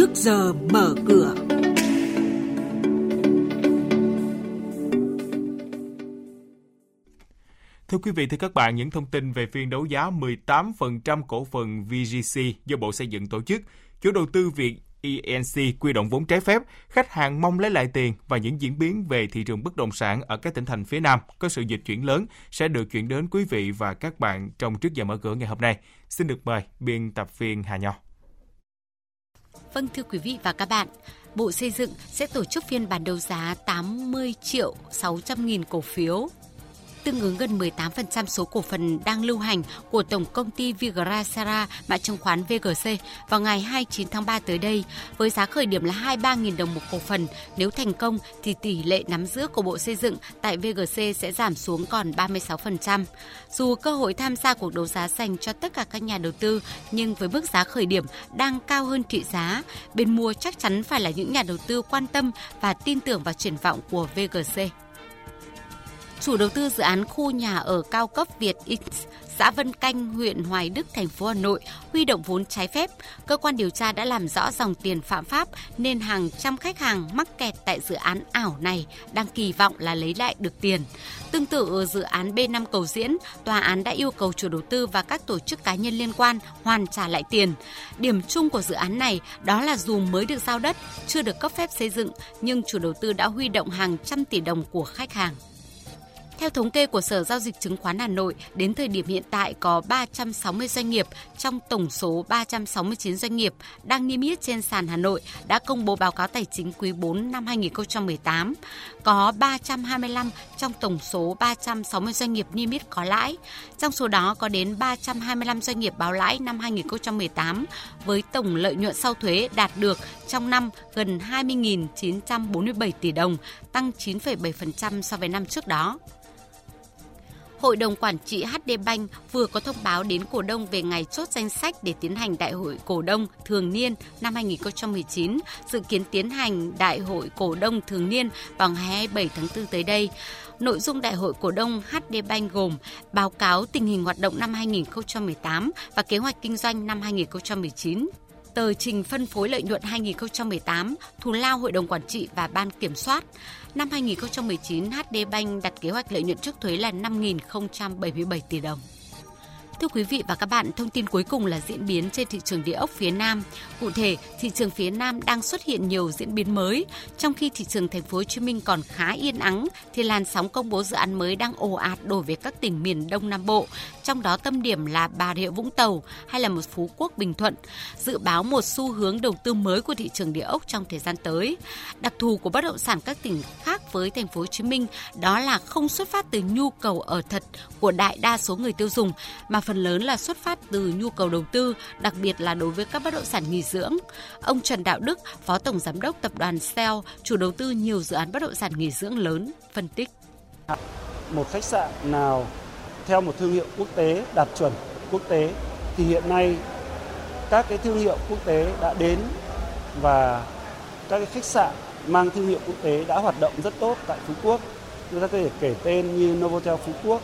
trước giờ mở cửa. Thưa quý vị, thưa các bạn, những thông tin về phiên đấu giá 18% cổ phần VGC do Bộ Xây dựng tổ chức, chủ đầu tư Việt ENC quy động vốn trái phép, khách hàng mong lấy lại tiền và những diễn biến về thị trường bất động sản ở các tỉnh thành phía Nam có sự dịch chuyển lớn sẽ được chuyển đến quý vị và các bạn trong trước giờ mở cửa ngày hôm nay. Xin được mời biên tập viên Hà Nho. Vâng thưa quý vị và các bạn, Bộ Xây dựng sẽ tổ chức phiên bản đấu giá 80 triệu 600 nghìn cổ phiếu tương ứng gần 18% số cổ phần đang lưu hành của Tổng công ty Vigrasera mã chứng khoán VGC vào ngày 29 tháng 3 tới đây, với giá khởi điểm là 23.000 đồng một cổ phần. Nếu thành công thì tỷ lệ nắm giữ của Bộ Xây dựng tại VGC sẽ giảm xuống còn 36%. Dù cơ hội tham gia cuộc đấu giá dành cho tất cả các nhà đầu tư, nhưng với mức giá khởi điểm đang cao hơn thị giá, bên mua chắc chắn phải là những nhà đầu tư quan tâm và tin tưởng vào triển vọng của VGC chủ đầu tư dự án khu nhà ở cao cấp Việt X, xã Vân Canh, huyện Hoài Đức, thành phố Hà Nội huy động vốn trái phép. Cơ quan điều tra đã làm rõ dòng tiền phạm pháp nên hàng trăm khách hàng mắc kẹt tại dự án ảo này đang kỳ vọng là lấy lại được tiền. Tương tự ở dự án B5 Cầu Diễn, tòa án đã yêu cầu chủ đầu tư và các tổ chức cá nhân liên quan hoàn trả lại tiền. Điểm chung của dự án này đó là dù mới được giao đất, chưa được cấp phép xây dựng, nhưng chủ đầu tư đã huy động hàng trăm tỷ đồng của khách hàng. Theo thống kê của Sở Giao dịch Chứng khoán Hà Nội, đến thời điểm hiện tại có 360 doanh nghiệp trong tổng số 369 doanh nghiệp đang niêm yết trên sàn Hà Nội đã công bố báo cáo tài chính quý 4 năm 2018. Có 325 trong tổng số 360 doanh nghiệp niêm yết có lãi. Trong số đó có đến 325 doanh nghiệp báo lãi năm 2018 với tổng lợi nhuận sau thuế đạt được trong năm gần 20.947 tỷ đồng, tăng 9,7% so với năm trước đó. Hội đồng Quản trị HD Bank vừa có thông báo đến cổ đông về ngày chốt danh sách để tiến hành đại hội cổ đông thường niên năm 2019, dự kiến tiến hành đại hội cổ đông thường niên vào ngày 27 tháng 4 tới đây. Nội dung đại hội cổ đông HD Bank gồm báo cáo tình hình hoạt động năm 2018 và kế hoạch kinh doanh năm 2019, tờ trình phân phối lợi nhuận 2018, thù lao Hội đồng Quản trị và Ban Kiểm soát. Năm 2019, HD Bank đặt kế hoạch lợi nhuận trước thuế là 5.077 tỷ đồng. Thưa quý vị và các bạn, thông tin cuối cùng là diễn biến trên thị trường địa ốc phía Nam. Cụ thể, thị trường phía Nam đang xuất hiện nhiều diễn biến mới, trong khi thị trường thành phố Hồ Chí Minh còn khá yên ắng thì làn sóng công bố dự án mới đang ồ ạt đổ về các tỉnh miền Đông Nam Bộ, trong đó tâm điểm là Bà Rịa Vũng Tàu hay là một Phú Quốc Bình Thuận, dự báo một xu hướng đầu tư mới của thị trường địa ốc trong thời gian tới. Đặc thù của bất động sản các tỉnh khác với thành phố Hồ Chí Minh đó là không xuất phát từ nhu cầu ở thật của đại đa số người tiêu dùng mà phần lớn là xuất phát từ nhu cầu đầu tư, đặc biệt là đối với các bất động sản nghỉ dưỡng. Ông Trần Đạo Đức, Phó Tổng Giám đốc Tập đoàn Sell, chủ đầu tư nhiều dự án bất động sản nghỉ dưỡng lớn, phân tích. Một khách sạn nào theo một thương hiệu quốc tế đạt chuẩn quốc tế thì hiện nay các cái thương hiệu quốc tế đã đến và các cái khách sạn mang thương hiệu quốc tế đã hoạt động rất tốt tại Phú Quốc. Chúng ta có thể kể tên như Novotel Phú Quốc,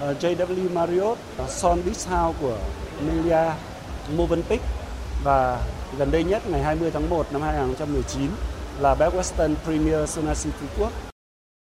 ờ, JW Marriott, ờ, Son Beach House của Melia, Movenpick và gần đây nhất ngày 20 tháng 1 năm 2019 là Best Western Premier Sonasi Phú Quốc.